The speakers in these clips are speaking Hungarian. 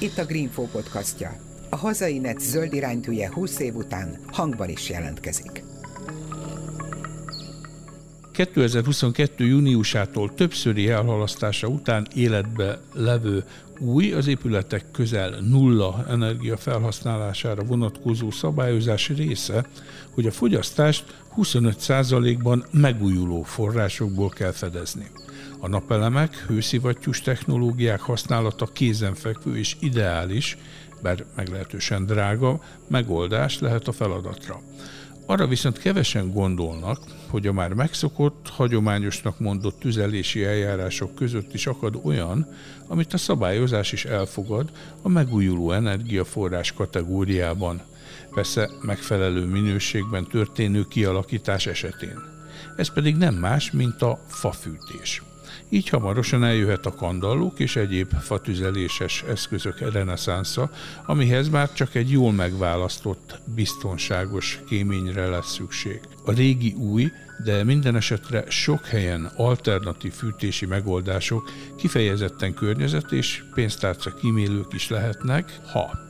Itt a Greenfo podcastja. A hazai net zöld iránytűje 20 év után hangban is jelentkezik. 2022. júniusától többszöri elhalasztása után életbe levő új, az épületek közel nulla energia felhasználására vonatkozó szabályozás része, hogy a fogyasztást 25%-ban megújuló forrásokból kell fedezni. A napelemek, hőszivattyús technológiák használata kézenfekvő és ideális, bár meglehetősen drága, megoldás lehet a feladatra. Arra viszont kevesen gondolnak, hogy a már megszokott, hagyományosnak mondott tüzelési eljárások között is akad olyan, amit a szabályozás is elfogad a megújuló energiaforrás kategóriában, persze megfelelő minőségben történő kialakítás esetén. Ez pedig nem más, mint a fafűtés. Így hamarosan eljöhet a kandallók és egyéb fatüzeléses eszközök reneszánsza, amihez már csak egy jól megválasztott, biztonságos kéményre lesz szükség. A régi új, de minden esetre sok helyen alternatív fűtési megoldások kifejezetten környezet és pénztárca kímélők is lehetnek, ha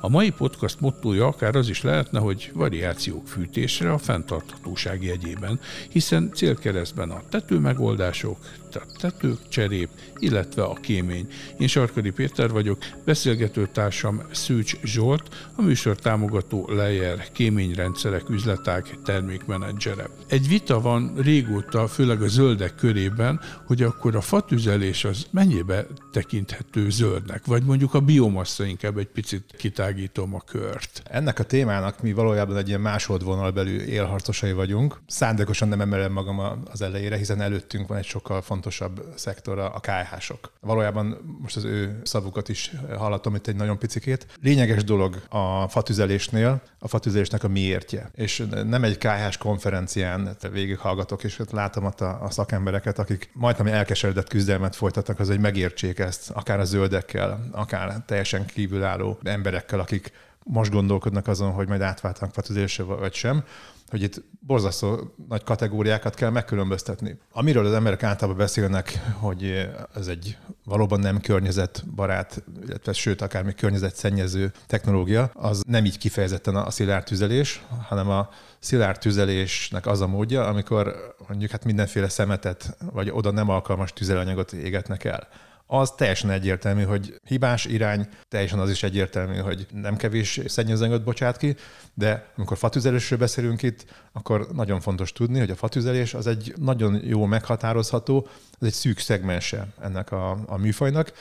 a mai podcast mottoja akár az is lehetne, hogy variációk fűtésre a fenntarthatóság jegyében, hiszen célkeresztben a tetőmegoldások, a tetők, cserép, illetve a kémény. Én Sarkadi Péter vagyok, beszélgetőtársam Szűcs Zsolt, a műsor támogató Lejer kéményrendszerek üzletág termékmenedzsere. Egy vita van régóta, főleg a zöldek körében, hogy akkor a fatüzelés az mennyibe tekinthető zöldnek, vagy mondjuk a biomassa inkább egy picit kitágítom a kört. Ennek a témának mi valójában egy ilyen másodvonalbelű élharcosai vagyunk. Szándékosan nem emelem magam az elejére, hiszen előttünk van egy sokkal fontosabb szektora a KH-sok. Valójában most az ő szavukat is hallatom itt egy nagyon picikét. Lényeges dolog a fatüzelésnél, a fatüzelésnek a miértje. És nem egy KH-s konferencián végighallgatok, és látom ott a, a szakembereket, akik majdnem elkeseredett küzdelmet folytatnak, az, hogy megértsék ezt, akár a zöldekkel, akár teljesen kívülálló emberekkel, akik most gondolkodnak azon, hogy majd átváltanak fatüzelésre vagy sem hogy itt borzasztó nagy kategóriákat kell megkülönböztetni. Amiről az emberek általában beszélnek, hogy ez egy valóban nem környezetbarát, illetve sőt, akár még környezetszennyező technológia, az nem így kifejezetten a szilárd tüzelés, hanem a szilárd tüzelésnek az a módja, amikor mondjuk hát mindenféle szemetet, vagy oda nem alkalmas tüzelanyagot égetnek el az teljesen egyértelmű, hogy hibás irány, teljesen az is egyértelmű, hogy nem kevés szennyezőanyagot bocsát ki, de amikor fatüzelésről beszélünk itt, akkor nagyon fontos tudni, hogy a fatüzelés az egy nagyon jó meghatározható, ez egy szűk szegmense ennek a, a műfajnak,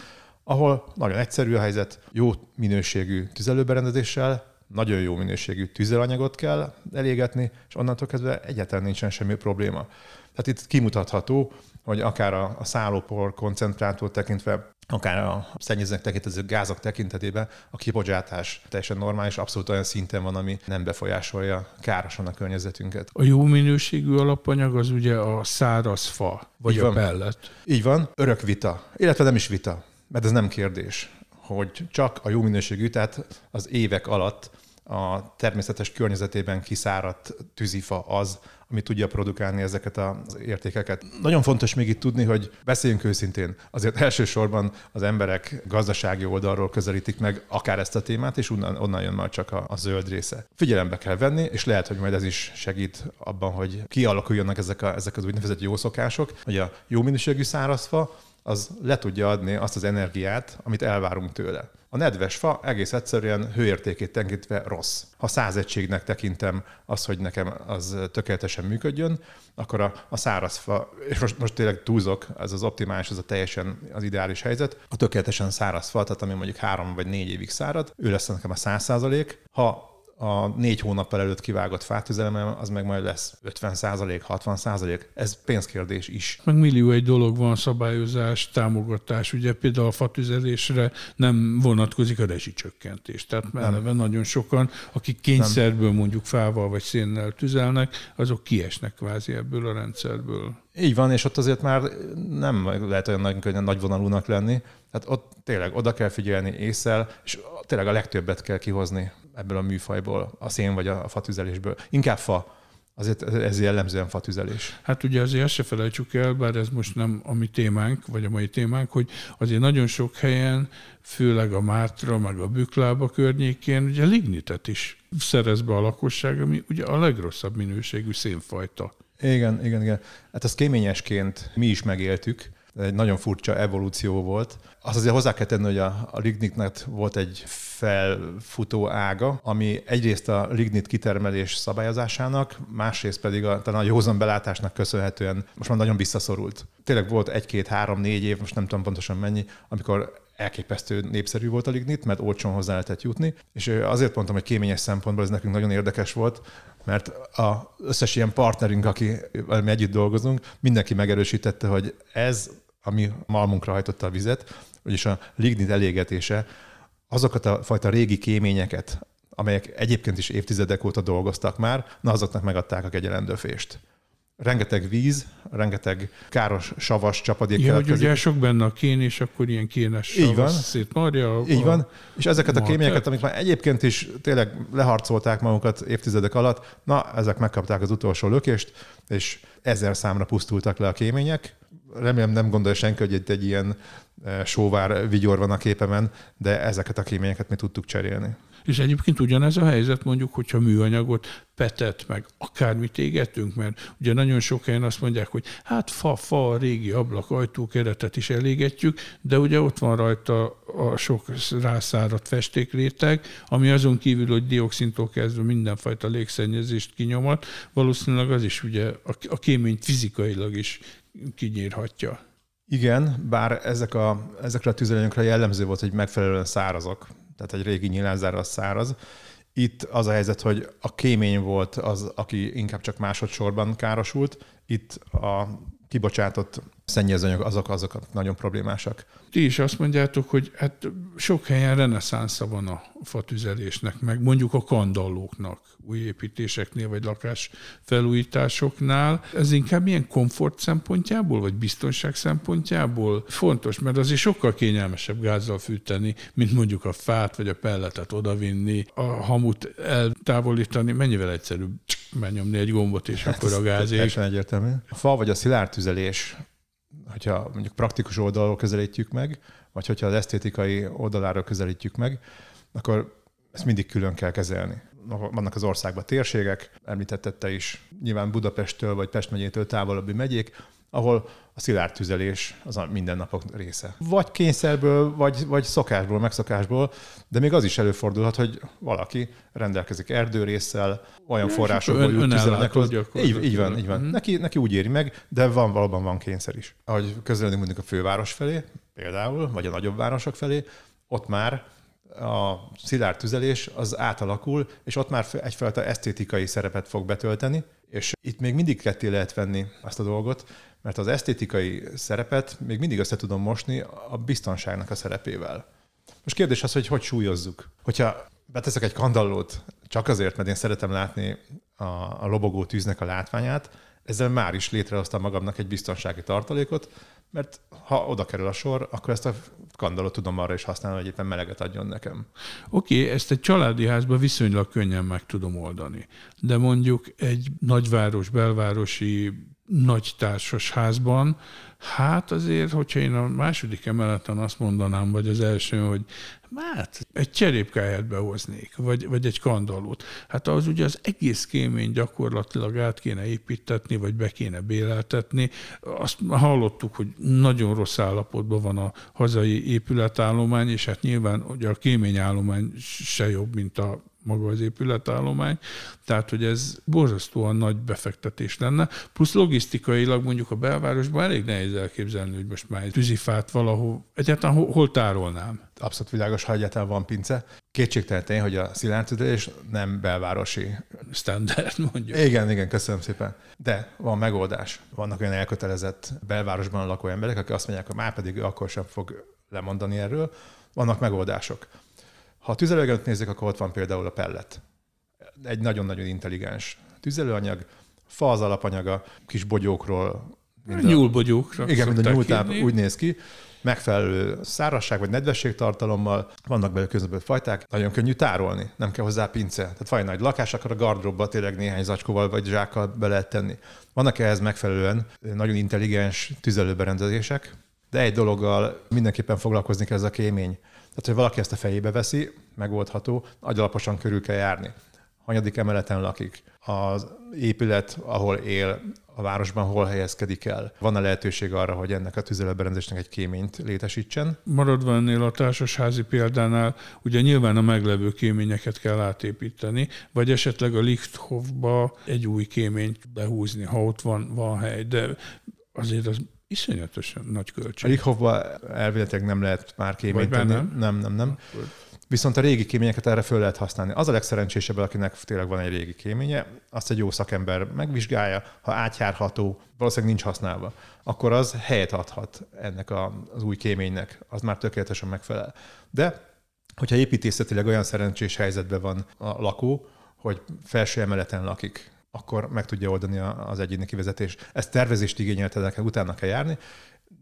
ahol nagyon egyszerű a helyzet, jó minőségű tüzelőberendezéssel, nagyon jó minőségű tüzelanyagot kell elégetni, és onnantól kezdve egyáltalán nincsen semmi probléma. Tehát itt kimutatható, hogy akár a, a szállópor koncentrától tekintve, akár a szennyezőnek tekintező gázok tekintetében a kibocsátás teljesen normális, abszolút olyan szinten van, ami nem befolyásolja károsan a környezetünket. A jó minőségű alapanyag az ugye a száraz fa, vagy Így a van. pellet. Így van, örök vita, illetve nem is vita, mert ez nem kérdés, hogy csak a jó minőségű, tehát az évek alatt a természetes környezetében kiszáradt tűzifa az, ami tudja produkálni ezeket az értékeket. Nagyon fontos még itt tudni, hogy beszéljünk őszintén, azért elsősorban az emberek gazdasági oldalról közelítik meg akár ezt a témát, és onnan, onnan jön már csak a, a zöld része. Figyelembe kell venni, és lehet, hogy majd ez is segít abban, hogy kialakuljanak ezek, a, ezek az úgynevezett jó szokások, hogy a jó minőségű szárazfa az le tudja adni azt az energiát, amit elvárunk tőle. A nedves fa egész egyszerűen hőértékét tekintve rossz. Ha száz egységnek tekintem az, hogy nekem az tökéletesen működjön, akkor a, a száraz fa, és most, most tényleg túlzok, ez az optimális, ez a teljesen az ideális helyzet, a tökéletesen száraz fa, tehát ami mondjuk három vagy négy évig szárad, ő lesz nekem a száz százalék. Ha a négy hónappal előtt kivágott fátüzelemem, az meg majd lesz 50 százalék, 60 százalék. Ez pénzkérdés is. Meg millió egy dolog van, szabályozás, támogatás. Ugye például a fatüzelésre nem vonatkozik a rezsicsökkentés. Tehát eleve nagyon sokan, akik kényszerből mondjuk fával vagy szénnel tüzelnek, azok kiesnek kvázi ebből a rendszerből. Így van, és ott azért már nem lehet olyan nagy, nagy vonalúnak lenni. Tehát ott tényleg oda kell figyelni észszel, és tényleg a legtöbbet kell kihozni ebből a műfajból, a szén vagy a fatüzelésből. Inkább fa. azért ez jellemzően fatüzelés. Hát ugye azért ezt se felejtsük el, bár ez most nem a mi témánk, vagy a mai témánk, hogy azért nagyon sok helyen, főleg a Mátra, meg a Büklába környékén, ugye lignitet is szerez be a lakosság, ami ugye a legrosszabb minőségű szénfajta. Igen, igen, igen. Hát ezt kéményesként mi is megéltük, egy nagyon furcsa evolúció volt. Azt azért hozzá kell tenni, hogy a, a lignitnek volt egy felfutó ága, ami egyrészt a lignit kitermelés szabályozásának, másrészt pedig a, talán a józan belátásnak köszönhetően most már nagyon visszaszorult. Tényleg volt egy-két-három-négy év, most nem tudom pontosan mennyi, amikor elképesztő népszerű volt a lignit, mert olcsón hozzá lehetett jutni. És azért mondtam, hogy kéményes szempontból ez nekünk nagyon érdekes volt, mert az összes ilyen partnerünk, aki mi együtt dolgozunk, mindenki megerősítette, hogy ez ami malmunkra hajtotta a vizet, vagyis a lignit elégetése, azokat a fajta régi kéményeket, amelyek egyébként is évtizedek óta dolgoztak már, na azoknak megadták a kegyelendőfést rengeteg víz, rengeteg káros, savas csapadék ja, hogy ugye sok benne a kén, és akkor ilyen kénes Így van. szétmarja. Így van. És ezeket a kéményeket, amik már egyébként is tényleg leharcolták magukat évtizedek alatt, na, ezek megkapták az utolsó lökést, és ezer számra pusztultak le a kémények. Remélem nem gondolja senki, hogy itt egy ilyen sóvár vigyor van a képemen, de ezeket a kéményeket mi tudtuk cserélni. És egyébként ugyanez a helyzet mondjuk, hogyha műanyagot, petet, meg akármit égetünk, mert ugye nagyon sok helyen azt mondják, hogy hát fa, fa, a régi ablak, ajtó, keretet is elégetjük, de ugye ott van rajta a sok rászáradt festékréteg, ami azon kívül, hogy dioxintól kezdve mindenfajta légszennyezést kinyomat, valószínűleg az is ugye a kéményt fizikailag is kinyírhatja. Igen, bár ezek a, ezekre a tüzelőanyagokra jellemző volt, hogy megfelelően szárazok tehát egy régi nyilázár az száraz. Itt az a helyzet, hogy a kémény volt az, aki inkább csak másodszorban károsult, itt a kibocsátott szennyezőanyag azok, azok nagyon problémásak. Ti is azt mondjátok, hogy hát sok helyen reneszánsza van a fatüzelésnek, meg mondjuk a kandallóknak, új építéseknél, vagy lakás felújításoknál. Ez inkább milyen komfort szempontjából, vagy biztonság szempontjából fontos, mert azért sokkal kényelmesebb gázzal fűteni, mint mondjuk a fát, vagy a pelletet odavinni, a hamut eltávolítani, mennyivel egyszerűbb megnyomni egy gombot, és hát akkor a gáz ég. egyértelmű. A fa vagy a szilárd tüzelés hogyha mondjuk praktikus oldalról közelítjük meg, vagy hogyha az esztétikai oldaláról közelítjük meg, akkor ezt mindig külön kell kezelni. Vannak az országban térségek, említettette is, nyilván Budapesttől vagy Pest megyétől távolabbi megyék, ahol a szilárd tüzelés az a mindennapok része. Vagy kényszerből, vagy, vagy szokásból, megszokásból, de még az is előfordulhat, hogy valaki rendelkezik erdőrészsel, olyan forrásokból jut tüzelnek. Így, így van, így van. Uh-huh. Neki, neki úgy éri meg, de van valóban van kényszer is. Ahogy közelni mondjuk a főváros felé, például, vagy a nagyobb városok felé, ott már a szilárd tüzelés az átalakul, és ott már egyfajta esztétikai szerepet fog betölteni, és itt még mindig ketté lehet venni azt a dolgot, mert az esztétikai szerepet még mindig össze tudom mosni a biztonságnak a szerepével. Most kérdés az, hogy hogy súlyozzuk. Hogyha beteszek egy kandallót csak azért, mert én szeretem látni a, a lobogó tűznek a látványát, ezzel már is létrehoztam magamnak egy biztonsági tartalékot, mert ha oda kerül a sor, akkor ezt a kandallót tudom arra is használni, hogy éppen meleget adjon nekem. Oké, okay, ezt egy családi házban viszonylag könnyen meg tudom oldani. De mondjuk egy nagyváros, belvárosi nagy társas házban, hát azért, hogyha én a második emeleten azt mondanám, vagy az első, hogy hát egy cserépkáját behoznék, vagy, vagy egy kandallót. Hát az ugye az egész kémény gyakorlatilag át kéne építetni, vagy be kéne béleltetni. Azt hallottuk, hogy nagyon rossz állapotban van a hazai épületállomány, és hát nyilván ugye a kéményállomány se jobb, mint a maga az épületállomány, tehát hogy ez borzasztóan nagy befektetés lenne, plusz logisztikailag mondjuk a belvárosban elég nehéz elképzelni, hogy most már egy tűzifát valahol, egyáltalán hol, hol tárolnám. Abszolút világos, ha egyáltalán van pince. Kétségtelen tény, hogy a szilárdtüdés nem belvárosi. Standard mondjuk. Igen, igen, köszönöm szépen. De van megoldás. Vannak olyan elkötelezett belvárosban lakó emberek, akik azt mondják, hogy már pedig akkor sem fog lemondani erről. Vannak megoldások. Ha a tüzelőanyagot nézzük, akkor ott van például a pellet. Egy nagyon-nagyon intelligens tüzelőanyag, fa az alapanyaga, kis bogyókról. Nyúlbogyókra. Igen, mint a nyúltáp úgy néz ki megfelelő szárazság vagy nedvesség tartalommal, vannak belőle közöbbő fajták, nagyon könnyű tárolni, nem kell hozzá pince. Tehát vagy nagy lakás, akkor a gardróbba tényleg néhány zacskóval vagy zsákkal be lehet tenni. Vannak ehhez megfelelően nagyon intelligens tüzelőberendezések, de egy dologgal mindenképpen foglalkozni kell ez a kémény. Tehát, hogy valaki ezt a fejébe veszi, megoldható, agyalaposan körül kell járni. Hanyadik emeleten lakik, az épület, ahol él, a városban hol helyezkedik el. Van-e lehetőség arra, hogy ennek a tüzelőberendezésnek egy kéményt létesítsen? Maradva ennél a társasházi példánál, ugye nyilván a meglevő kéményeket kell átépíteni, vagy esetleg a Lichthofba egy új kéményt behúzni, ha ott van, van hely, de azért az iszonyatosan nagy költség. A Lichthofba elvileg nem lehet már kéményt tenni. Nem, nem, nem. nem. Viszont a régi kéményeket erre föl lehet használni. Az a legszerencsésebb, akinek tényleg van egy régi kéménye, azt egy jó szakember megvizsgálja, ha átjárható, valószínűleg nincs használva, akkor az helyet adhat ennek a, az új kéménynek, az már tökéletesen megfelel. De hogyha építészetileg olyan szerencsés helyzetben van a lakó, hogy felső emeleten lakik, akkor meg tudja oldani az egyéni kivezetés. Ezt tervezést igényeltenek, utána kell járni,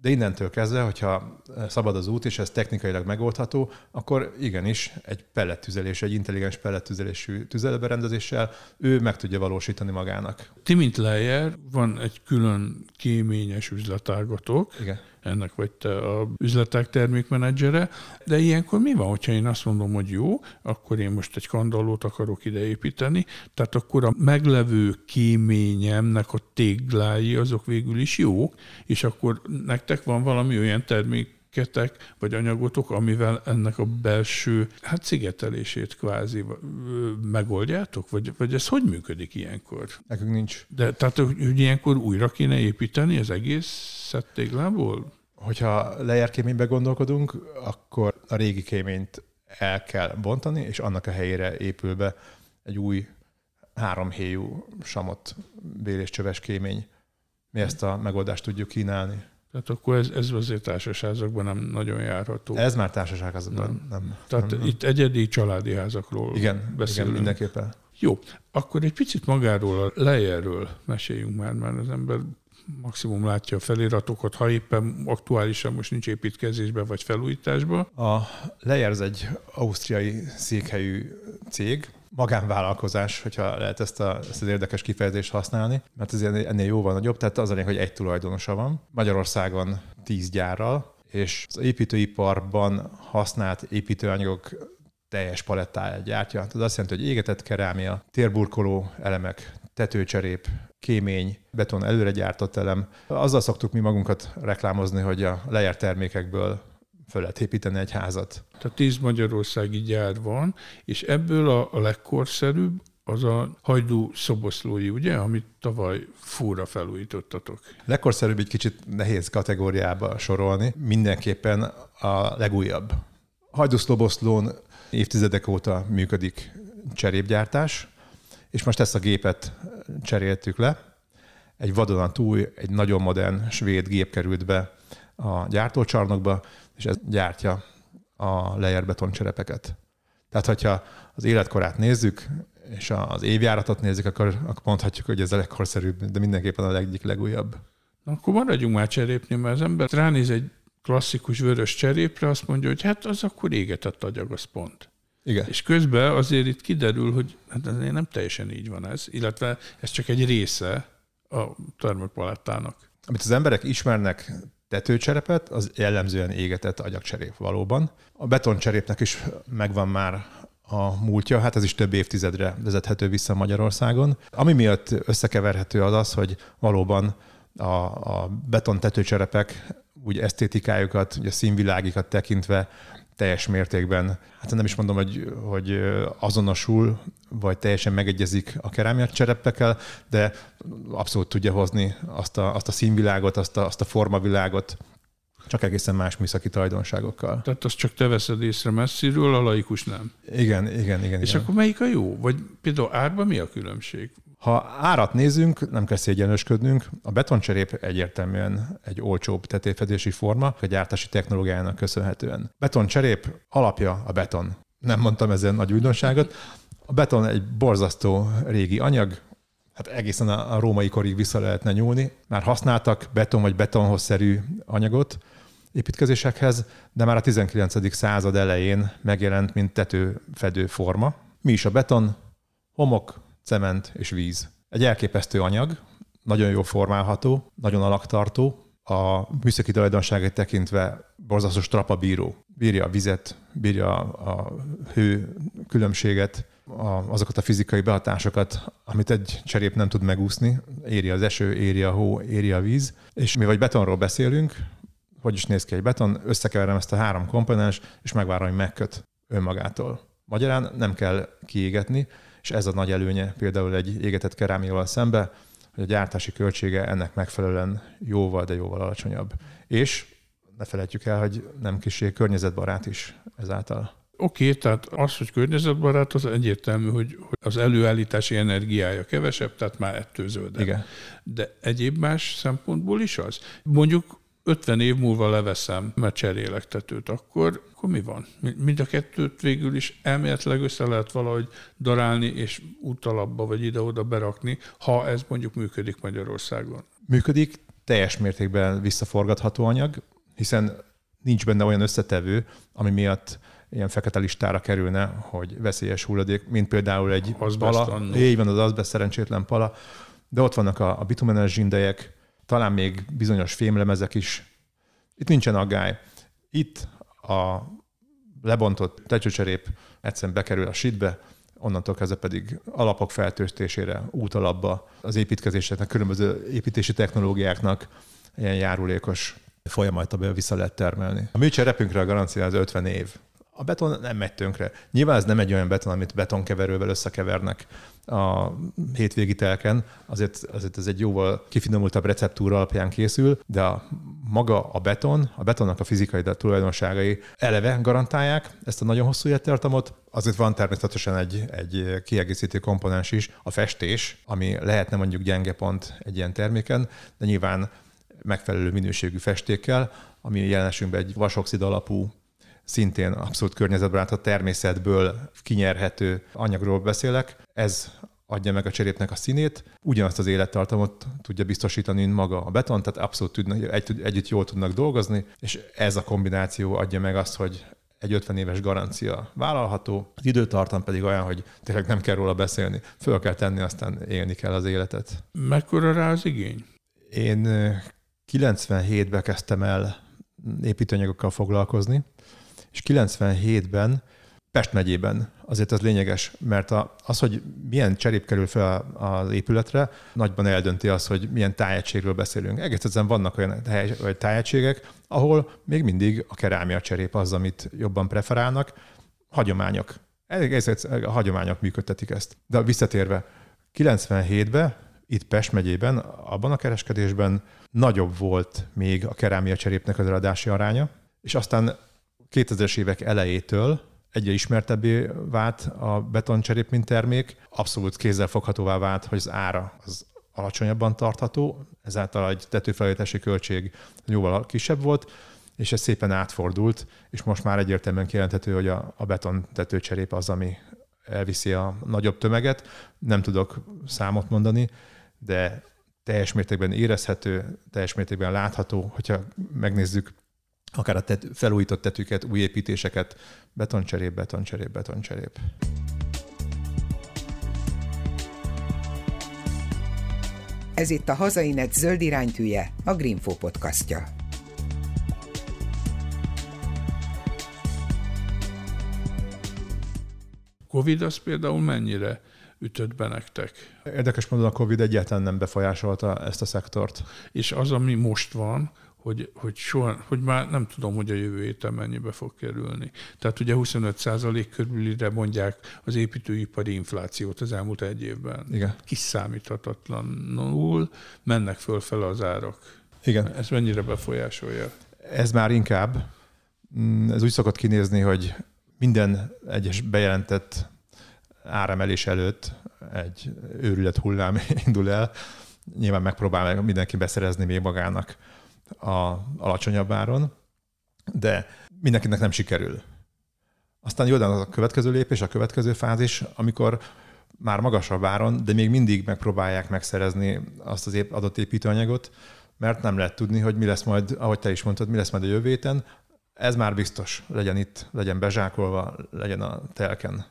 de innentől kezdve, hogyha szabad az út, és ez technikailag megoldható, akkor igenis egy pellettüzelés, egy intelligens pellettüzelésű tüzelőberendezéssel ő meg tudja valósítani magának. Ti, mint Lejer, van egy külön kéményes üzletágatok. Igen ennek vagy te a üzletek termékmenedzsere, de ilyenkor mi van, hogyha én azt mondom, hogy jó, akkor én most egy kandallót akarok ide építeni, tehát akkor a meglevő kéményemnek a téglái azok végül is jók, és akkor nektek van valami olyan termék ketek, vagy anyagotok, amivel ennek a belső hát szigetelését kvázi megoldjátok? Vagy, vagy ez hogy működik ilyenkor? Nekünk nincs. De tehát, hogy ilyenkor újra kéne építeni az egész téglából? Hogyha lejerkéménybe gondolkodunk, akkor a régi kéményt el kell bontani, és annak a helyére épül be egy új három héjú samot béléscsöves kémény. Mi ezt a megoldást tudjuk kínálni. Tehát akkor ez, ez azért társasházakban nem nagyon járható. Ez már társasházakban nem. nem. Tehát nem, nem. itt egyedi családi házakról igen, beszélünk. Igen, mindenképpen. Jó, akkor egy picit magáról a lejerről meséljünk már, mert az ember maximum látja a feliratokat, ha éppen aktuálisan most nincs építkezésben vagy felújításban. A Leyers egy ausztriai székhelyű cég, magánvállalkozás, hogyha lehet ezt, a, ezt az érdekes kifejezést használni, mert ez ennél jóval nagyobb, tehát az a lényeg, hogy egy tulajdonosa van. Magyarországon tíz gyárral, és az építőiparban használt építőanyagok teljes palettáját gyártja. Tehát azt jelenti, hogy égetett kerámia, térburkoló elemek, tetőcserép, kémény, beton előre gyártott elem. Azzal szoktuk mi magunkat reklámozni, hogy a lejárt termékekből föl lehet építeni egy házat. Tehát tíz magyarországi gyár van, és ebből a, a legkorszerűbb az a hajdú szoboszlói, ugye, amit tavaly fúra felújítottatok. Legkorszerűbb egy kicsit nehéz kategóriába sorolni. Mindenképpen a legújabb. Hajdú szoboszlón évtizedek óta működik cserépgyártás, és most ezt a gépet cseréltük le. Egy vadonatúj, egy nagyon modern svéd gép került be a gyártócsarnokba, és ez gyártja a lejer betoncserepeket. Tehát, hogyha az életkorát nézzük, és az évjáratot nézzük, akkor, akkor mondhatjuk, hogy ez a legkorszerűbb, de mindenképpen a egyik legújabb. Na, akkor maradjunk már cserépnél, mert az ember ránéz egy klasszikus vörös cserépre, azt mondja, hogy hát az akkor égetett agyag, az pont. Igen. És közben azért itt kiderül, hogy hát azért nem teljesen így van ez, illetve ez csak egy része a termékpalettának. Amit az emberek ismernek tetőcserepet, az jellemzően égetett agyagcserép valóban. A betoncserépnek is megvan már a múltja, hát ez is több évtizedre vezethető vissza Magyarországon. Ami miatt összekeverhető az az, hogy valóban a, a beton tetőcserepek úgy esztétikájukat, ugye a színvilágikat tekintve teljes mértékben, hát nem is mondom, hogy, hogy azonosul, vagy teljesen megegyezik a kerámia cserepekkel, de abszolút tudja hozni azt a, azt a színvilágot, azt a, azt a formavilágot, csak egészen más műszaki tulajdonságokkal. Tehát azt csak te veszed észre messziről, a laikus nem. Igen, igen, igen. És igen. akkor melyik a jó? Vagy például árban mi a különbség? Ha árat nézünk, nem kell szégyenösködnünk. A betoncserép egyértelműen egy olcsóbb tetőfedési forma, a gyártási technológiának köszönhetően. Betoncserép alapja a beton. Nem mondtam ezen nagy újdonságot. A beton egy borzasztó régi anyag, Hát egészen a római korig vissza lehetne nyúlni. Már használtak beton vagy betonhoz szerű anyagot építkezésekhez, de már a 19. század elején megjelent, mint tetőfedő forma. Mi is a beton? Homok, cement és víz. Egy elképesztő anyag, nagyon jó formálható, nagyon alaktartó, a műszaki tulajdonságait tekintve borzasztó strapabíró. Bírja a vizet, bírja a hő különbséget, a, azokat a fizikai behatásokat, amit egy cserép nem tud megúszni. Éri az eső, éri a hó, éri a víz. És mi vagy betonról beszélünk, hogy is néz ki egy beton, összekeverem ezt a három komponens, és megvárom, hogy megköt önmagától. Magyarán nem kell kiégetni, és ez a nagy előnye például egy égetett kerámiával szembe, hogy a gyártási költsége ennek megfelelően jóval, de jóval alacsonyabb. És ne felejtjük el, hogy nem kicsi környezetbarát is ezáltal. Oké, okay, tehát az, hogy környezetbarát, az egyértelmű, hogy az előállítási energiája kevesebb, tehát már ettől zöldebb. Igen. De egyéb más szempontból is az. Mondjuk 50 év múlva leveszem, mert cserélek tetőt, akkor, akkor mi van? Mind a kettőt végül is elméletileg össze lehet valahogy darálni, és útalapba vagy ide-oda berakni, ha ez mondjuk működik Magyarországon. Működik, teljes mértékben visszaforgatható anyag, hiszen nincs benne olyan összetevő, ami miatt ilyen fekete listára kerülne, hogy veszélyes hulladék, mint például egy azbest pala. Így van, az azbest szerencsétlen pala. De ott vannak a, a bitumenes zsindelyek, talán még bizonyos fémlemezek is. Itt nincsen aggály. Itt a lebontott tecsőcserép egyszerűen bekerül a sitbe, onnantól kezdve pedig alapok feltőztésére, útalapba, az építkezéseknek, különböző építési technológiáknak ilyen járulékos folyamatba vissza lehet termelni. A műcserepünkre a garancia az 50 év a beton nem megy tönkre. Nyilván ez nem egy olyan beton, amit betonkeverővel összekevernek a hétvégi telken, azért, azért ez egy jóval kifinomultabb receptúra alapján készül, de a, maga a beton, a betonnak a fizikai tulajdonságai eleve garantálják ezt a nagyon hosszú élettartamot, azért van természetesen egy, egy kiegészítő komponens is, a festés, ami lehetne mondjuk gyenge pont egy ilyen terméken, de nyilván megfelelő minőségű festékkel, ami jelen egy vasoxid alapú szintén abszolút környezetbarát, a természetből kinyerhető anyagról beszélek. Ez adja meg a cserépnek a színét, ugyanazt az élettartamot tudja biztosítani, mint maga a beton, tehát abszolút tudnak, egy, együtt jól tudnak dolgozni, és ez a kombináció adja meg azt, hogy egy 50 éves garancia vállalható, az időtartam pedig olyan, hogy tényleg nem kell róla beszélni. Föl kell tenni, aztán élni kell az életet. Mekkora rá az igény? Én 97-ben kezdtem el építőanyagokkal foglalkozni, és 97-ben Pest megyében azért az lényeges, mert az, hogy milyen cserép kerül fel az épületre, nagyban eldönti az, hogy milyen tájegységről beszélünk. Egész vannak olyan tájegységek, ahol még mindig a kerámia cserép az, amit jobban preferálnak. Hagyományok. Egész a hagyományok működtetik ezt. De visszatérve, 97-ben itt Pest megyében, abban a kereskedésben nagyobb volt még a kerámia cserépnek az eladási aránya, és aztán 2000-es évek elejétől egyre ismertebbé vált a betoncserép, mint termék, abszolút kézzelfoghatóvá vált, hogy az ára az alacsonyabban tartható, ezáltal egy tetőfelújítási költség jóval kisebb volt, és ez szépen átfordult, és most már egyértelműen kijelenthető, hogy a, a beton tetőcserép az, ami elviszi a nagyobb tömeget. Nem tudok számot mondani, de teljes mértékben érezhető, teljes mértékben látható, hogyha megnézzük akár a tet, felújított tetőket, új építéseket, betoncserép, betoncserép, betoncserép. Ez itt a Hazainet zöld iránytűje, a Greenfo podcastja. Covid az például mennyire ütött be nektek? Érdekes módon a Covid egyáltalán nem befolyásolta ezt a szektort. És az, ami most van, hogy, hogy, soha, hogy már nem tudom, hogy a jövő héten mennyibe fog kerülni. Tehát ugye 25% körülire mondják az építőipari inflációt az elmúlt egy évben. Igen. Kiszámíthatatlanul mennek fölfele az árak. Igen. Ez mennyire befolyásolja? Ez már inkább, mm, ez úgy szokott kinézni, hogy minden egyes bejelentett áremelés előtt egy őrület hullám indul el. Nyilván megpróbál mindenki beszerezni még magának a alacsonyabb áron, de mindenkinek nem sikerül. Aztán jön a következő lépés, a következő fázis, amikor már magasabb áron, de még mindig megpróbálják megszerezni azt az épp adott építőanyagot, mert nem lehet tudni, hogy mi lesz majd, ahogy te is mondtad, mi lesz majd a jövő. Ez már biztos, legyen itt, legyen bezsákolva, legyen a telken.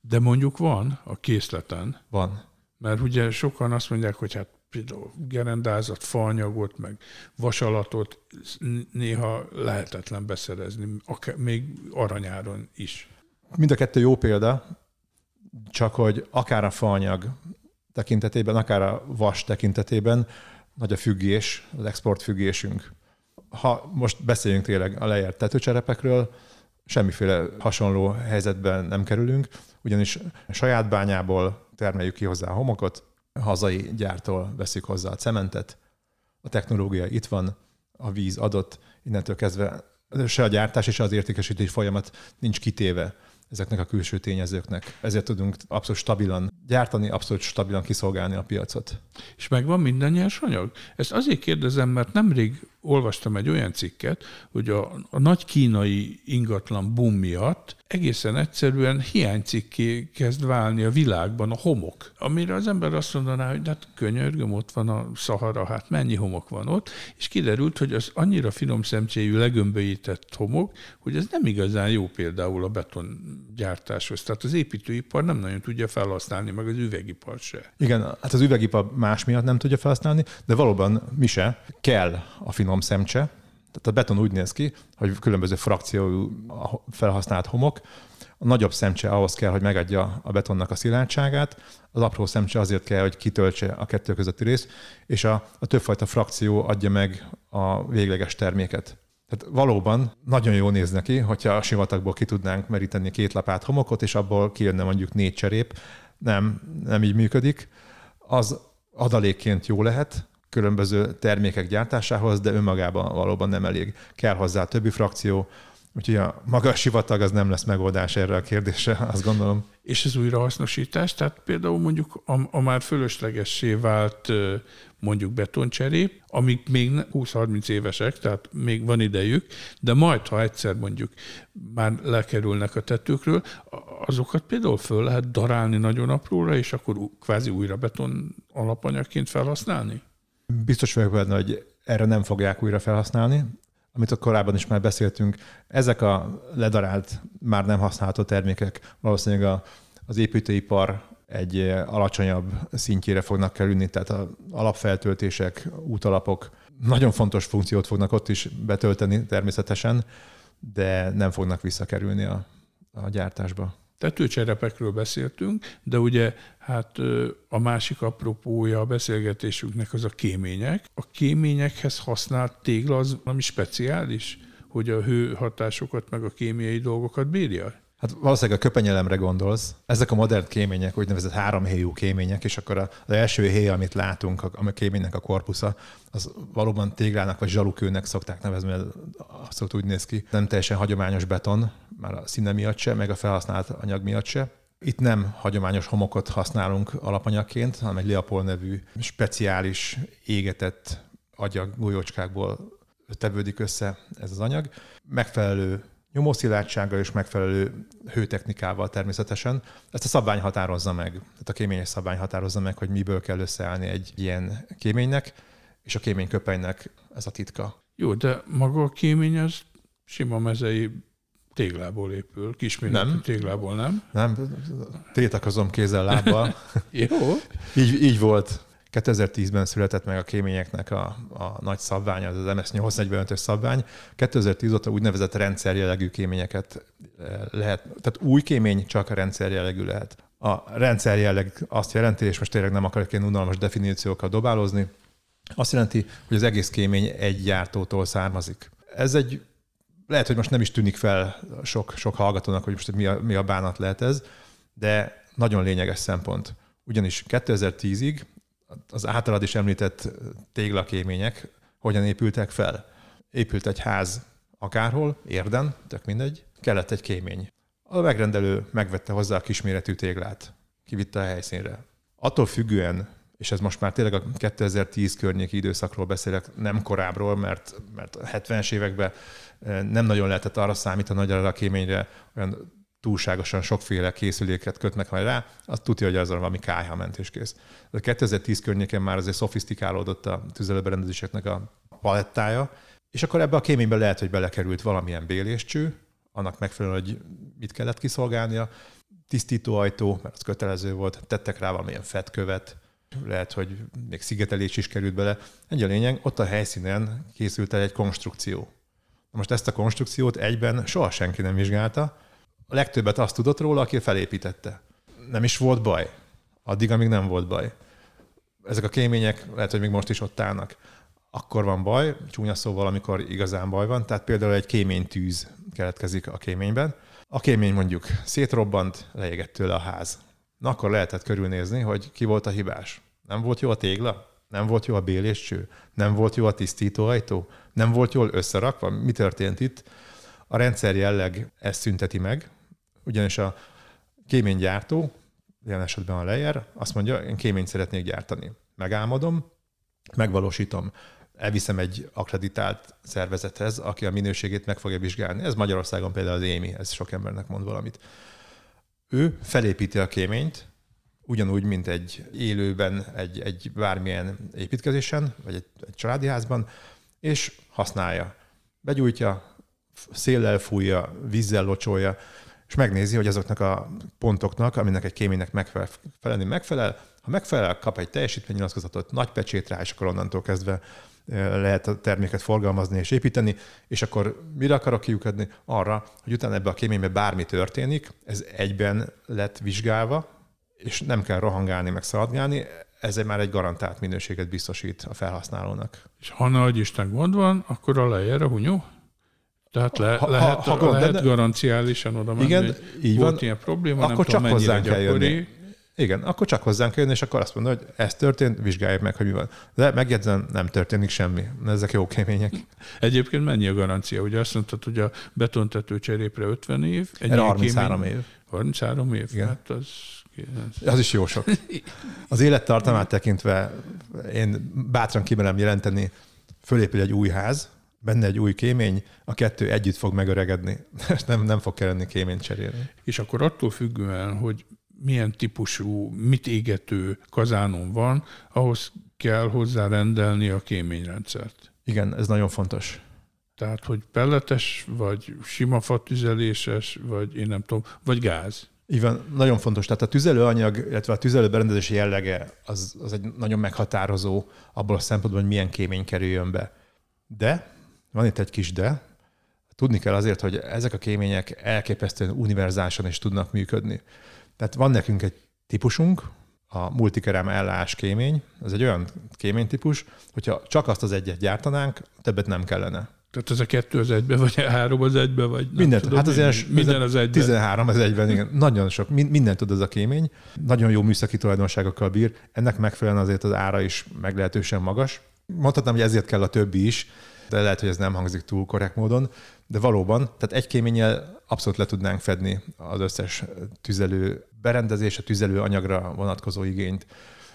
De mondjuk van a készleten. Van. Mert ugye sokan azt mondják, hogy hát például gerendázat, faanyagot, meg vasalatot néha lehetetlen beszerezni, akár, még aranyáron is. Mind a kettő jó példa, csak hogy akár a faanyag tekintetében, akár a vas tekintetében nagy a függés, az export függésünk. Ha most beszéljünk tényleg a lejárt tetőcserepekről, semmiféle hasonló helyzetben nem kerülünk, ugyanis saját bányából termeljük ki hozzá a homokot, hazai gyártól veszik hozzá a cementet, a technológia itt van, a víz adott, innentől kezdve se a gyártás és az értékesítés folyamat nincs kitéve ezeknek a külső tényezőknek. Ezért tudunk abszolút stabilan gyártani, abszolút stabilan kiszolgálni a piacot. És megvan minden nyersanyag? Ezt azért kérdezem, mert nemrég olvastam egy olyan cikket, hogy a, a nagy kínai ingatlan boom miatt egészen egyszerűen hiánycikké kezd válni a világban a homok, amire az ember azt mondaná, hogy hát könyörgöm, ott van a Szahara, hát mennyi homok van ott, és kiderült, hogy az annyira finom szemcséjű legömbölyített homok, hogy ez nem igazán jó például a betongyártáshoz. Tehát az építőipar nem nagyon tudja felhasználni, meg az üvegipar se. Igen, hát az üvegipar más miatt nem tudja felhasználni, de valóban mi se kell a finom szemcse, tehát a beton úgy néz ki, hogy különböző frakciójú felhasznált homok, a nagyobb szemcse ahhoz kell, hogy megadja a betonnak a szilárdságát, az apró szemcse azért kell, hogy kitöltse a kettő közötti részt, és a, a többfajta frakció adja meg a végleges terméket. Tehát valóban nagyon jó néz neki, hogyha a sivatagból ki tudnánk meríteni két lapát homokot, és abból kijönne mondjuk négy cserép. Nem, nem így működik. Az adalékként jó lehet, különböző termékek gyártásához, de önmagában valóban nem elég. Kell hozzá többi frakció, úgyhogy a maga a sivatag az nem lesz megoldás erre a kérdésre, azt gondolom. És az újrahasznosítás, tehát például mondjuk a, a már fölöslegessé vált mondjuk betoncserép, amik még 20-30 évesek, tehát még van idejük, de majd, ha egyszer mondjuk már lekerülnek a tetőkről, azokat például föl lehet darálni nagyon apróra, és akkor kvázi újra beton alapanyagként felhasználni? Biztos vagyok benne, hogy erre nem fogják újra felhasználni. Amit a korábban is már beszéltünk, ezek a ledarált, már nem használható termékek valószínűleg a, az építőipar egy alacsonyabb szintjére fognak kerülni, tehát a alapfeltöltések, útalapok nagyon fontos funkciót fognak ott is betölteni természetesen, de nem fognak visszakerülni a, a gyártásba. Tetőcserepekről beszéltünk, de ugye hát a másik apropója a beszélgetésünknek az a kémények. A kéményekhez használt tégla az valami speciális, hogy a hőhatásokat meg a kémiai dolgokat bírja? Hát valószínűleg a köpenyelemre gondolsz. Ezek a modern kémények, úgynevezett háromhéjú kémények, és akkor az első héj, amit látunk, a kéménynek a korpusza, az valóban téglának vagy zsalukőnek szokták nevezni, mert azt úgy néz ki. Nem teljesen hagyományos beton, már a színe miatt se, meg a felhasznált anyag miatt se. Itt nem hagyományos homokot használunk alapanyagként, hanem egy Leopold nevű speciális égetett agyag golyócskákból tevődik össze ez az anyag. Megfelelő nyomószilárdsággal és megfelelő hőtechnikával természetesen. Ezt a szabvány határozza meg, tehát a kéményes szabvány határozza meg, hogy miből kell összeállni egy ilyen kéménynek, és a kéményköpenynek ez a titka. Jó, de maga a kémény az sima mezei téglából épül, kisméretű nem. téglából, nem? Nem, tétakozom kézzel, lábbal. Jó. így, így volt. 2010-ben született meg a kéményeknek a, a nagy szabvány, az az MS845-ös szabvány. 2010 óta úgynevezett rendszerjellegű kéményeket eh, lehet, tehát új kémény csak a rendszerjellegű lehet. A rendszerjelleg azt jelenti, és most tényleg nem akarok ilyen unalmas definíciókkal dobálozni, azt jelenti, hogy az egész kémény egy gyártótól származik. Ez egy, lehet, hogy most nem is tűnik fel sok, sok hallgatónak, hogy most mi a, mi a bánat lehet ez, de nagyon lényeges szempont. Ugyanis 2010-ig az általad is említett téglakémények hogyan épültek fel. Épült egy ház akárhol, érden, tök mindegy, kellett egy kémény. A megrendelő megvette hozzá a kisméretű téglát, kivitte a helyszínre. Attól függően, és ez most már tényleg a 2010 környéki időszakról beszélek, nem korábbról, mert, mert a 70-es években eh, nem nagyon lehetett arra számítani, hogy arra a kéményre olyan túlságosan sokféle készüléket kötnek majd rá, az tudja, hogy azon valami kályhamentés kész. De 2010 környékén már azért szofisztikálódott a tüzelőberendezéseknek a palettája, és akkor ebbe a kéménybe lehet, hogy belekerült valamilyen béléscső, annak megfelelően, hogy mit kellett kiszolgálnia, tisztítóajtó, mert az kötelező volt, tettek rá valamilyen fetkövet, lehet, hogy még szigetelés is került bele. Egy a lényeg, ott a helyszínen készült el egy konstrukció. Most ezt a konstrukciót egyben soha senki nem vizsgálta, a legtöbbet azt tudott róla, aki felépítette. Nem is volt baj. Addig, amíg nem volt baj. Ezek a kémények lehet, hogy még most is ott állnak. Akkor van baj, csúnya szóval, amikor igazán baj van. Tehát például egy kéménytűz keletkezik a kéményben. A kémény mondjuk szétrobbant, leégett tőle a ház. Na akkor lehetett körülnézni, hogy ki volt a hibás. Nem volt jó a tégla? Nem volt jó a béléscső? Nem volt jó a tisztítóajtó? Nem volt jól összerakva? Mi történt itt? A rendszer jelleg ezt szünteti meg, ugyanis a kéménygyártó, ilyen esetben a Lejer, azt mondja, én kéményt szeretnék gyártani. Megálmodom, megvalósítom, elviszem egy akreditált szervezethez, aki a minőségét meg fogja vizsgálni. Ez Magyarországon például az émi, ez sok embernek mond valamit. Ő felépíti a kéményt, ugyanúgy, mint egy élőben, egy, egy bármilyen építkezésen, vagy egy, egy családi házban, és használja. Begyújtja, széllel fújja, vízzel locsolja, és megnézi, hogy azoknak a pontoknak, aminek egy kéménynek megfelelni megfelel, ha megfelel, kap egy teljesítménynyilatkozatot, nagy pecsét rá, és akkor onnantól kezdve lehet a terméket forgalmazni és építeni, és akkor mire akarok kiukadni? Arra, hogy utána ebbe a kéménybe bármi történik, ez egyben lett vizsgálva, és nem kell rohangálni, meg szaladgálni, ez már egy garantált minőséget biztosít a felhasználónak. És ha nagy Isten gond van, akkor a lejer a hunyó? Tehát le, ha, lehet, ha, ha lehet de, garanciálisan oda menni, igen, így van, ilyen probléma, akkor nem csak tudom, hozzánk kell jönni. Igen, akkor csak hozzánk jönni, és akkor azt mondod, hogy ez történt, vizsgáljuk meg, hogy mi van. De megjegyzem, nem történik semmi. Ezek jó kémények. Egyébként mennyi a garancia? Ugye azt mondtad, hogy a betontető cserépre 50 év. Egy 33 kémény, év. 33 év? Igen. Hát az az is jó sok. Az élettartamát tekintve én bátran kimerem jelenteni, fölépül egy új ház, benne egy új kémény, a kettő együtt fog megöregedni, és nem, nem fog kelleni kéményt cserélni. És akkor attól függően, hogy milyen típusú, mit égető kazánon van, ahhoz kell hozzá rendelni a kéményrendszert. Igen, ez nagyon fontos. Tehát, hogy pelletes, vagy sima fatüzeléses, vagy én nem tudom, vagy gáz. Így van, nagyon fontos. Tehát a tüzelőanyag, illetve a tüzelőberendezési jellege az, az egy nagyon meghatározó abból a szempontból, hogy milyen kémény kerüljön be. De van itt egy kis de. Tudni kell azért, hogy ezek a kémények elképesztően univerzálisan is tudnak működni. Tehát van nekünk egy típusunk, a multikerem ellás kémény, ez egy olyan kéménytípus, hogyha csak azt az egyet gyártanánk, többet nem kellene. Tehát ez a kettő az egybe, vagy a három az egybe, vagy Mindent, tudom, hát az minden, minden az egyben. 13 az egyben, igen. Nagyon sok, minden tud ez a kémény. Nagyon jó műszaki tulajdonságokkal bír. Ennek megfelelően azért az ára is meglehetősen magas. Mondhatnám, hogy ezért kell a többi is, de lehet, hogy ez nem hangzik túl korrekt módon, de valóban, tehát egy kéménnyel abszolút le tudnánk fedni az összes tüzelő berendezés, a tüzelő anyagra vonatkozó igényt.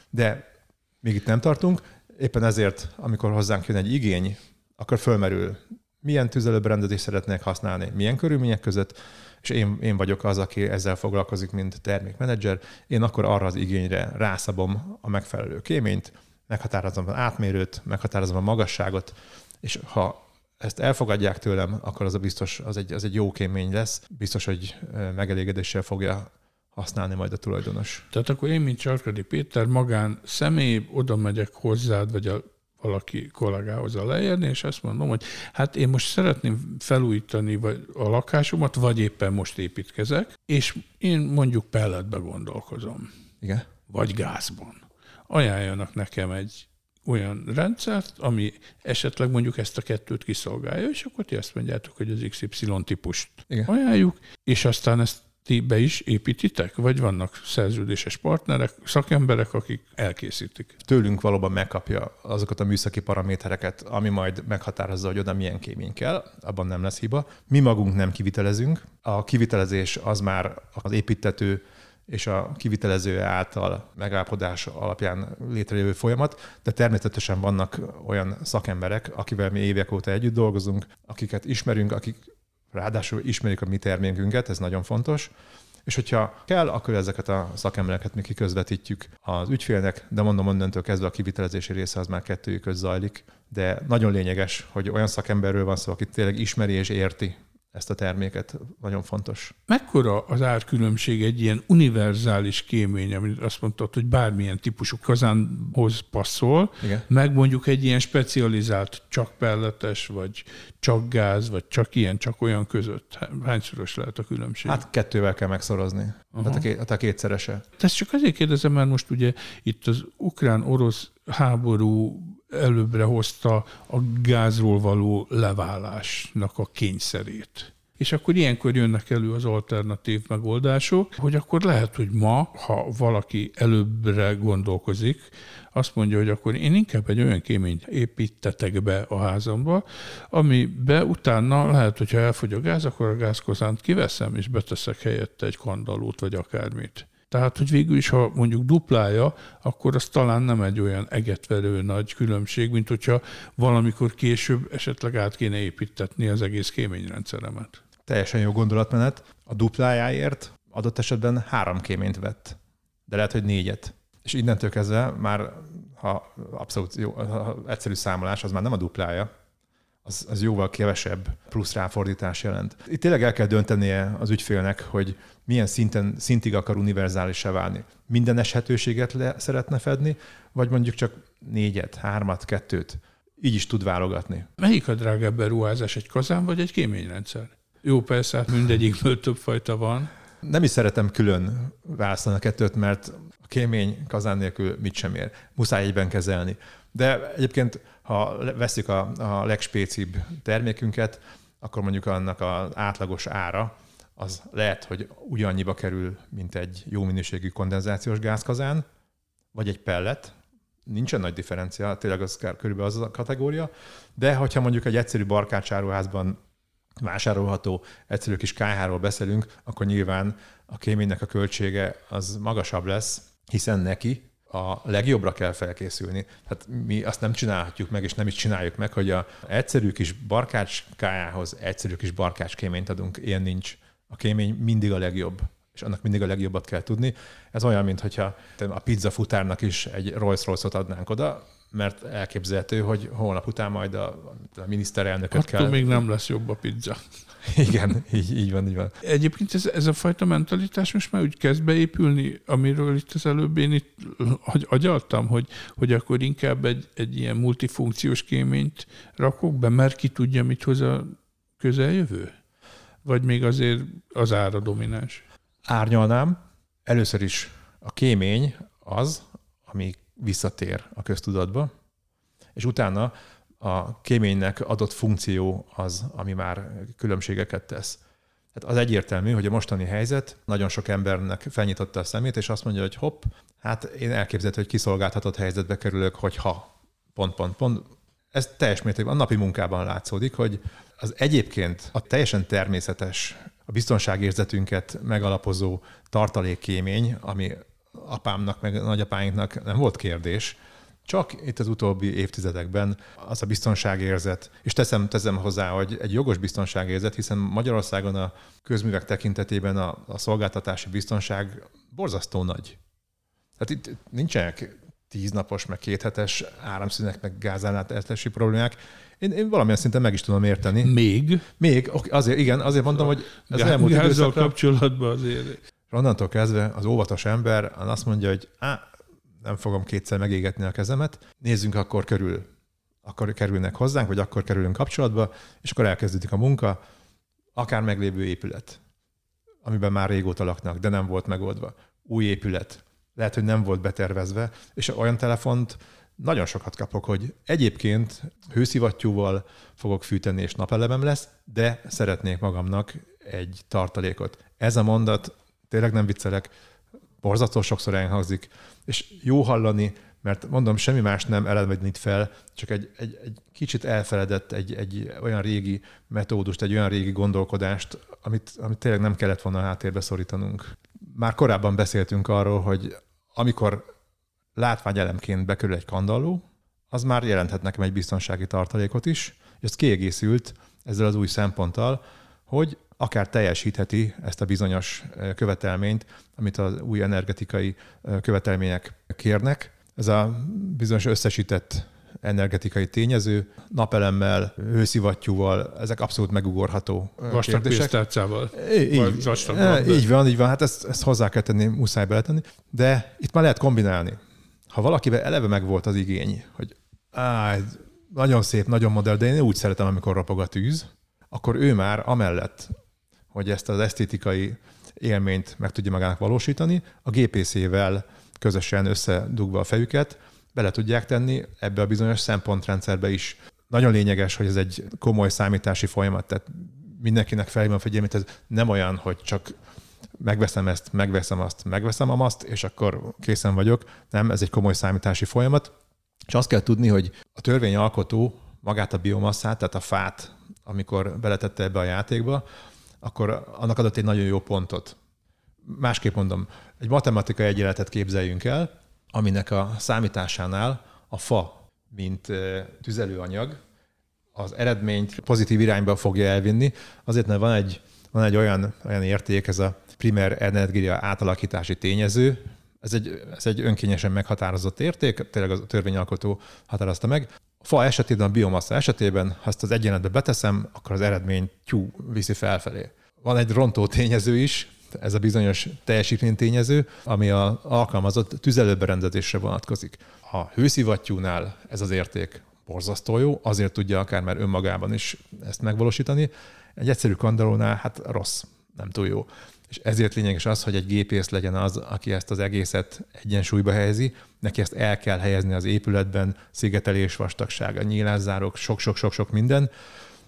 De még itt nem tartunk, éppen ezért, amikor hozzánk jön egy igény, akkor fölmerül, milyen tüzelőberendezést szeretnék használni, milyen körülmények között, és én, én vagyok az, aki ezzel foglalkozik, mint termékmenedzser, én akkor arra az igényre rászabom a megfelelő kéményt, meghatározom az átmérőt, meghatározom a magasságot, és ha ezt elfogadják tőlem, akkor az a biztos, az egy, az egy jó kémény lesz. Biztos, hogy megelégedéssel fogja használni majd a tulajdonos. Tehát akkor én, mint Csarkadi Péter, magán személy, oda megyek hozzád, vagy a valaki kollégához a leérni, és azt mondom, hogy hát én most szeretném felújítani vagy a lakásomat, vagy éppen most építkezek, és én mondjuk pelletbe gondolkozom. Igen. Vagy gázban. Ajánljanak nekem egy olyan rendszert, ami esetleg mondjuk ezt a kettőt kiszolgálja, és akkor ti azt mondjátok, hogy az XY típust Igen. ajánljuk, és aztán ezt ti be is építitek, vagy vannak szerződéses partnerek, szakemberek, akik elkészítik? Tőlünk valóban megkapja azokat a műszaki paramétereket, ami majd meghatározza, hogy oda milyen kémény kell, abban nem lesz hiba. Mi magunk nem kivitelezünk. A kivitelezés az már az építető és a kivitelező által megállapodás alapján létrejövő folyamat, de természetesen vannak olyan szakemberek, akivel mi évek óta együtt dolgozunk, akiket ismerünk, akik ráadásul ismerik a mi termékünket, ez nagyon fontos, és hogyha kell, akkor ezeket a szakembereket mi kiközvetítjük az ügyfélnek, de mondom, onnantól kezdve a kivitelezési része az már kettőjük zajlik. De nagyon lényeges, hogy olyan szakemberről van szó, aki tényleg ismeri és érti ezt a terméket. Nagyon fontos. Mekkora az árkülönbség egy ilyen univerzális kémény, amit azt mondtad, hogy bármilyen típusú kazánhoz passzol, Igen. meg mondjuk egy ilyen specializált, csak pelletes, vagy csak gáz, vagy csak ilyen, csak olyan között. Hányszoros lehet a különbség? Hát kettővel kell megszorozni. Tehát a, két, a kétszerese. Ezt csak azért kérdezem, mert most ugye itt az ukrán-orosz háború előbbre hozta a gázról való leválásnak a kényszerét. És akkor ilyenkor jönnek elő az alternatív megoldások, hogy akkor lehet, hogy ma, ha valaki előbbre gondolkozik, azt mondja, hogy akkor én inkább egy olyan kéményt építetek be a házamba, amibe utána lehet, hogyha elfogy a gáz, akkor a gázkozánt kiveszem, és beteszek helyette egy kandalót, vagy akármit. Tehát, hogy végül is, ha mondjuk duplája, akkor az talán nem egy olyan egetverő nagy különbség, mint hogyha valamikor később esetleg át kéne építetni az egész kéményrendszeremet. Teljesen jó gondolatmenet. A duplájáért adott esetben három kéményt vett, de lehet, hogy négyet. És innentől kezdve már, ha abszolút jó, ha egyszerű számolás, az már nem a duplája, az, az jóval kevesebb plusz ráfordítás jelent. Itt tényleg el kell döntenie az ügyfélnek, hogy milyen szinten, szintig akar univerzálisá válni. Minden eshetőséget le szeretne fedni, vagy mondjuk csak négyet, hármat, kettőt. Így is tud válogatni. Melyik a drágább beruházás, egy kazán vagy egy kéményrendszer? Jó, persze, hát mindegyikből több fajta van. Nem is szeretem külön választani a kettőt, mert a kémény kazán nélkül mit sem ér. Muszáj egyben kezelni. De egyébként, ha veszik a, a legspécibb termékünket, akkor mondjuk annak az átlagos ára az lehet, hogy ugyannyiba kerül, mint egy jó minőségű kondenzációs gázkazán, vagy egy pellet, nincsen nagy differencia, tényleg az körülbelül az a kategória, de hogyha mondjuk egy egyszerű barkácsáruházban vásárolható egyszerű kis KH-ról beszélünk, akkor nyilván a kéménynek a költsége az magasabb lesz, hiszen neki a legjobbra kell felkészülni. Tehát mi azt nem csinálhatjuk meg, és nem is csináljuk meg, hogy a egyszerű kis barkács kájához egyszerű kis barkács kéményt adunk. Ilyen nincs a kémény mindig a legjobb, és annak mindig a legjobbat kell tudni. Ez olyan, mintha a pizza futárnak is egy Rolls Royce-ot adnánk oda, mert elképzelhető, hogy holnap után majd a, a miniszterelnököt Attól kell... még nem lesz jobb a pizza. Igen, így, így van, így van. Egyébként ez, ez a fajta mentalitás most már úgy kezd beépülni, amiről itt az előbb én itt agyaltam, hogy, hogy akkor inkább egy, egy ilyen multifunkciós kéményt rakok be, mert ki tudja, mit hoz a közeljövő? Vagy még azért az ára domináns? Árnyalnám. Először is a kémény az, ami visszatér a köztudatba, és utána a kéménynek adott funkció az, ami már különbségeket tesz. Tehát az egyértelmű, hogy a mostani helyzet nagyon sok embernek felnyitotta a szemét, és azt mondja, hogy hopp, hát én elképzelhető, hogy kiszolgáltatott helyzetbe kerülök, hogyha pont, pont, pont. Ez teljes mértékben a napi munkában látszódik, hogy az egyébként a teljesen természetes, a biztonságérzetünket megalapozó tartalékkémény, ami apámnak, meg nagyapáinknak nem volt kérdés, csak itt az utóbbi évtizedekben az a biztonságérzet, és teszem, teszem hozzá, hogy egy jogos biztonságérzet, hiszen Magyarországon a közművek tekintetében a, a szolgáltatási biztonság borzasztó nagy. Tehát itt nincsenek tíznapos, meg kéthetes áramszünek, meg gázállátási problémák. Én, én valamilyen szinten meg is tudom érteni. Még? Még, azért, igen, azért mondom, hogy ez Gá- elmúlt időszakra... kapcsolatban azért. Onnantól kezdve az óvatos ember azt mondja, hogy á, nem fogom kétszer megégetni a kezemet, nézzünk akkor körül. Akkor kerülnek hozzánk, vagy akkor kerülünk kapcsolatba, és akkor elkezdődik a munka, akár meglévő épület, amiben már régóta laknak, de nem volt megoldva. Új épület, lehet, hogy nem volt betervezve, és olyan telefont nagyon sokat kapok, hogy egyébként hőszivattyúval fogok fűteni, és napelevem lesz, de szeretnék magamnak egy tartalékot. Ez a mondat, tényleg nem viccelek, borzasztó sokszor elhangzik, és jó hallani, mert mondom, semmi más nem elevenít fel, csak egy, egy, egy kicsit elfeledett egy, egy olyan régi metódust, egy olyan régi gondolkodást, amit, amit tényleg nem kellett volna a háttérbe szorítanunk. Már korábban beszéltünk arról, hogy amikor látványelemként bekerül egy kandalló, az már jelenthet nekem egy biztonsági tartalékot is, és ez kiegészült ezzel az új szemponttal, hogy akár teljesítheti ezt a bizonyos követelményt, amit az új energetikai követelmények kérnek. Ez a bizonyos összesített energetikai tényező, napelemmel, hőszivattyúval, ezek abszolút megugorható Vastag pénztárcával. Így, így van, így van. Hát ezt, ezt hozzá kell tenni, muszáj beletenni. De itt már lehet kombinálni. Ha valakivel eleve megvolt az igény, hogy á, nagyon szép, nagyon modern, de én úgy szeretem, amikor ropog a tűz, akkor ő már amellett, hogy ezt az esztétikai élményt meg tudja magának valósítani, a GPC-vel közösen összedugva a fejüket, bele tudják tenni ebbe a bizonyos szempontrendszerbe is. Nagyon lényeges, hogy ez egy komoly számítási folyamat, tehát mindenkinek felhívom a figyelmét, ez nem olyan, hogy csak megveszem ezt, megveszem azt, megveszem azt, és akkor készen vagyok. Nem, ez egy komoly számítási folyamat. És azt kell tudni, hogy a törvényalkotó magát a biomasszát, tehát a fát, amikor beletette ebbe a játékba, akkor annak adott egy nagyon jó pontot. Másképp mondom, egy matematikai egyenletet képzeljünk el, aminek a számításánál a fa, mint tüzelőanyag, az eredményt pozitív irányba fogja elvinni, azért mert van egy, van egy olyan, olyan érték, ez a primer energia átalakítási tényező, ez egy, ez egy önkényesen meghatározott érték, tényleg a törvényalkotó határozta meg. A fa esetében, a biomassa esetében, ha ezt az egyenletbe beteszem, akkor az eredmény tyú viszi felfelé. Van egy rontó tényező is, ez a bizonyos teljesítménytényező, ami a alkalmazott tüzelőberendezésre vonatkozik. A hőszivattyúnál ez az érték borzasztó jó, azért tudja akár már önmagában is ezt megvalósítani. Egy egyszerű kandalónál hát rossz, nem túl jó. És ezért lényeges az, hogy egy gépész legyen az, aki ezt az egészet egyensúlyba helyezi, neki ezt el kell helyezni az épületben, szigetelés, vastagsága, nyílászárok, sok-sok-sok-sok minden,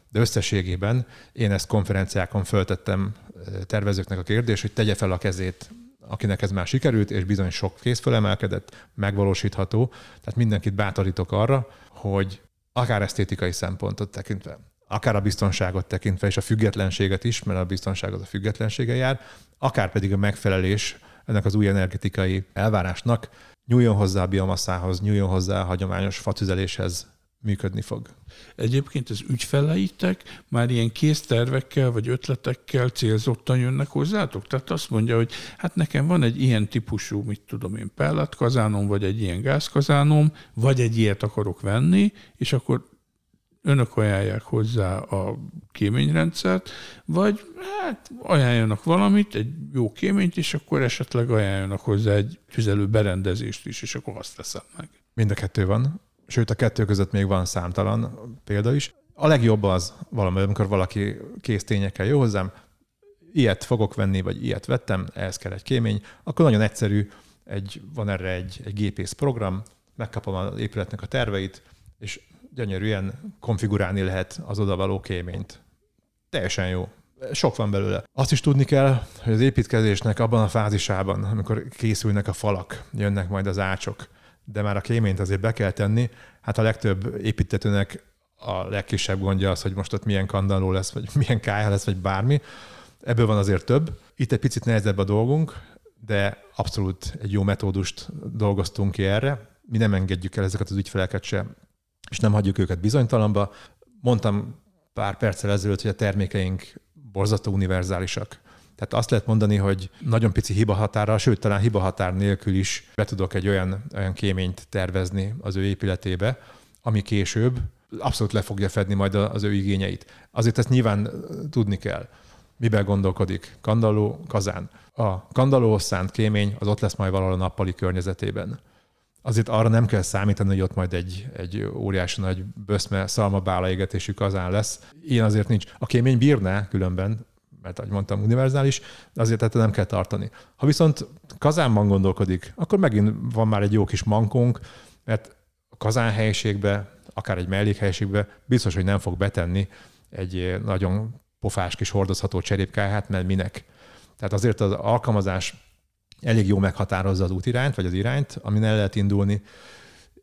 de összességében én ezt konferenciákon föltettem tervezőknek a kérdés, hogy tegye fel a kezét, akinek ez már sikerült, és bizony sok kész fölemelkedett, megvalósítható. Tehát mindenkit bátorítok arra, hogy akár esztétikai szempontot tekintve, akár a biztonságot tekintve, és a függetlenséget is, mert a biztonság az a függetlensége jár, akár pedig a megfelelés ennek az új energetikai elvárásnak, nyúljon hozzá a biomasszához, nyúljon hozzá a hagyományos fatüzeléshez, működni fog. Egyébként az ügyfeleitek már ilyen kész tervekkel vagy ötletekkel célzottan jönnek hozzátok? Tehát azt mondja, hogy hát nekem van egy ilyen típusú, mit tudom én, pelletkazánom, vagy egy ilyen gázkazánom, vagy egy ilyet akarok venni, és akkor önök ajánlják hozzá a kéményrendszert, vagy hát ajánljanak valamit, egy jó kéményt, és akkor esetleg ajánljanak hozzá egy tüzelő berendezést is, és akkor azt teszem meg. Mind a kettő van sőt a kettő között még van számtalan példa is. A legjobb az valami, amikor valaki kész tényekkel jó hozzám, ilyet fogok venni, vagy ilyet vettem, ehhez kell egy kémény, akkor nagyon egyszerű, egy, van erre egy, egy gépész program, megkapom az épületnek a terveit, és gyönyörűen konfigurálni lehet az odavaló kéményt. Teljesen jó. Sok van belőle. Azt is tudni kell, hogy az építkezésnek abban a fázisában, amikor készülnek a falak, jönnek majd az ácsok, de már a kéményt azért be kell tenni. Hát a legtöbb építetőnek a legkisebb gondja az, hogy most ott milyen kandalló lesz, vagy milyen kája lesz, vagy bármi. Ebből van azért több. Itt egy picit nehezebb a dolgunk, de abszolút egy jó metódust dolgoztunk ki erre. Mi nem engedjük el ezeket az ügyfeleket se, és nem hagyjuk őket bizonytalanba. Mondtam pár perccel ezelőtt, hogy a termékeink borzató univerzálisak. Tehát azt lehet mondani, hogy nagyon pici hibahatára, sőt, talán hibahatár nélkül is be tudok egy olyan, olyan kéményt tervezni az ő épületébe, ami később abszolút le fogja fedni majd az ő igényeit. Azért ezt nyilván tudni kell. Miben gondolkodik? Kandalló, kazán. A kandalló szánt kémény az ott lesz majd valahol a nappali környezetében. Azért arra nem kell számítani, hogy ott majd egy, egy óriási nagy böszme szalmabála égetésű kazán lesz. Ilyen azért nincs. A kémény bírná különben, mert ahogy mondtam, univerzális, azért tehát nem kell tartani. Ha viszont kazánban gondolkodik, akkor megint van már egy jó kis mankónk, mert a kazán helyiségbe, akár egy mellékhelyiségbe biztos, hogy nem fog betenni egy nagyon pofás kis hordozható cserépkáját, mert minek. Tehát azért az alkalmazás elég jó meghatározza az útirányt, vagy az irányt, amin el lehet indulni,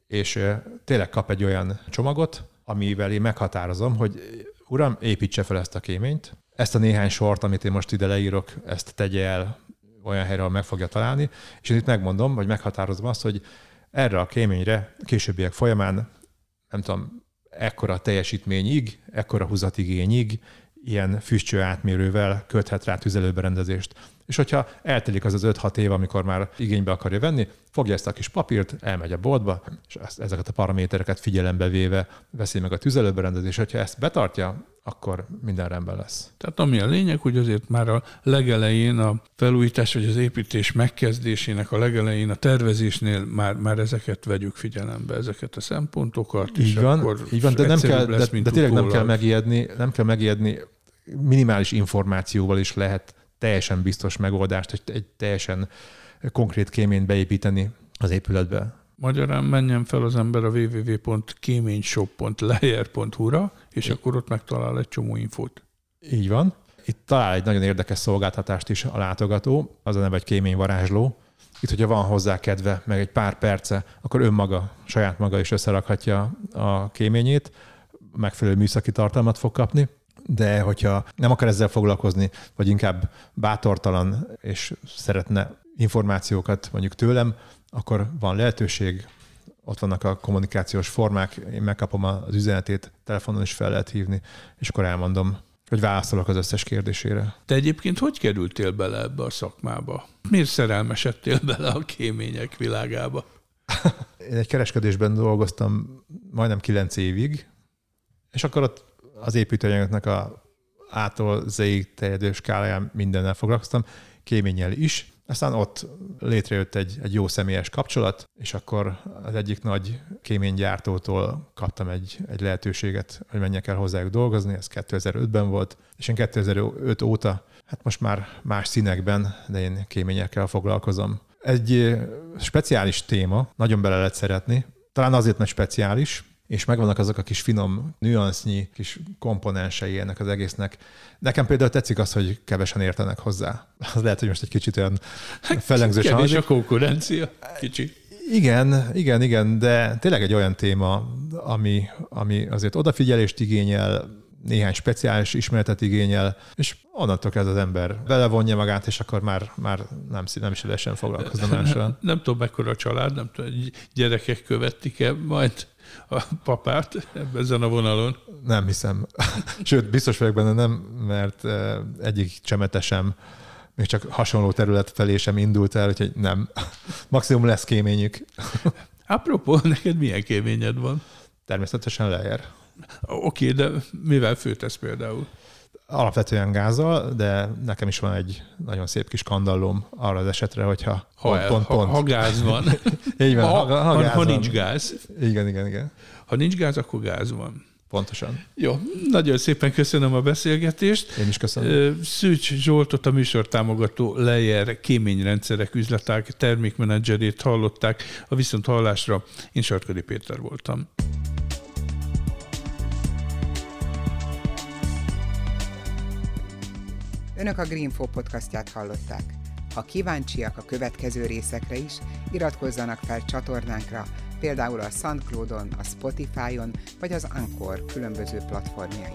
és tényleg kap egy olyan csomagot, amivel én meghatározom, hogy uram, építse fel ezt a kéményt, ezt a néhány sort, amit én most ide leírok, ezt tegye el olyan helyre, ahol meg fogja találni, és én itt megmondom, vagy meghatározom azt, hogy erre a kéményre későbbiek folyamán, nem tudom, ekkora teljesítményig, ekkora húzatigényig, ilyen füstcső átmérővel köthet rá tüzelőberendezést. És hogyha eltelik az az 5-6 év, amikor már igénybe akarja venni, fogja ezt a kis papírt, elmegy a boltba, és ezt, ezeket a paramétereket figyelembe véve veszi meg a tüzelőberendezést. Hogyha ezt betartja, akkor minden rendben lesz. Tehát ami a lényeg, hogy azért már a legelején a felújítás vagy az építés megkezdésének a legelején a tervezésnél már, már ezeket vegyük figyelembe, ezeket a szempontokat. Így és van, akkor így van de, nem kell, lesz, de, de tényleg nem kell megijedni, nem kell megijedni, minimális információval is lehet teljesen biztos megoldást, egy, egy teljesen konkrét kéményt beépíteni az épületbe. Magyarán menjen fel az ember a www.kéményshop.lejer.hu-ra, és Igen. akkor ott megtalál egy csomó infót. Így van. Itt talál egy nagyon érdekes szolgáltatást is a látogató, az a neve egy kéményvarázsló. Itt, hogyha van hozzá kedve, meg egy pár perce, akkor önmaga, saját maga is összerakhatja a kéményét, megfelelő műszaki tartalmat fog kapni, de hogyha nem akar ezzel foglalkozni, vagy inkább bátortalan és szeretne információkat mondjuk tőlem, akkor van lehetőség, ott vannak a kommunikációs formák, én megkapom az üzenetét, telefonon is fel lehet hívni, és akkor elmondom, hogy válaszolok az összes kérdésére. Te egyébként hogy kerültél bele ebbe a szakmába? Miért szerelmesedtél bele a kémények világába? Én egy kereskedésben dolgoztam majdnem kilenc évig, és akkor ott az építőanyagoknak a ától Z-ig terjedő skáláján mindennel foglalkoztam, kéménnyel is, aztán ott létrejött egy, egy jó személyes kapcsolat, és akkor az egyik nagy kéménygyártótól kaptam egy, egy lehetőséget, hogy menjek el hozzájuk dolgozni, ez 2005-ben volt, és én 2005 óta, hát most már más színekben, de én kéményekkel foglalkozom. Egy speciális téma, nagyon bele lehet szeretni, talán azért, mert speciális, és megvannak azok a kis finom nüansznyi kis komponensei ennek az egésznek. Nekem például tetszik az, hogy kevesen értenek hozzá. Az lehet, hogy most egy kicsit olyan hát, felengzős Kevés a konkurencia, kicsi. Igen, igen, igen, de tényleg egy olyan téma, ami, ami azért odafigyelést igényel, néhány speciális ismeretet igényel, és onnantól kezd az ember belevonja magát, és akkor már, már nem, nem szívesen foglalkozna mással. Nem tudom, mekkora a család, nem tudom, gyerekek követik-e majd a papát ezen a vonalon? Nem hiszem. Sőt, biztos vagyok benne nem, mert eh, egyik csemetesem még csak hasonló terület felé sem indult el, úgyhogy nem. Maximum lesz kéményük. Apropó, neked milyen kéményed van? Természetesen lejer. Oké, okay, de mivel főtesz például? Alapvetően gázzal, de nekem is van egy nagyon szép kis kandallóm arra az esetre, hogyha ha, pont, pont, pont. Ha, ha gáz van. Így van, ha, ha, ha, ha, ha nincs gáz. Igen, igen, igen. Ha nincs gáz, akkor gáz van. Pontosan. Jó, nagyon szépen köszönöm a beszélgetést. Én is köszönöm. Szűcs Zsoltot, a műsor támogató Lejer kéményrendszerek üzleták termékmenedzserét hallották. A viszont hallásra én Sarkadi Péter voltam. Önök a Greenfo podcastját hallották. Ha kíváncsiak a következő részekre is, iratkozzanak fel csatornánkra, például a SoundCloud-on, a Spotify-on vagy az Anchor különböző platformjain.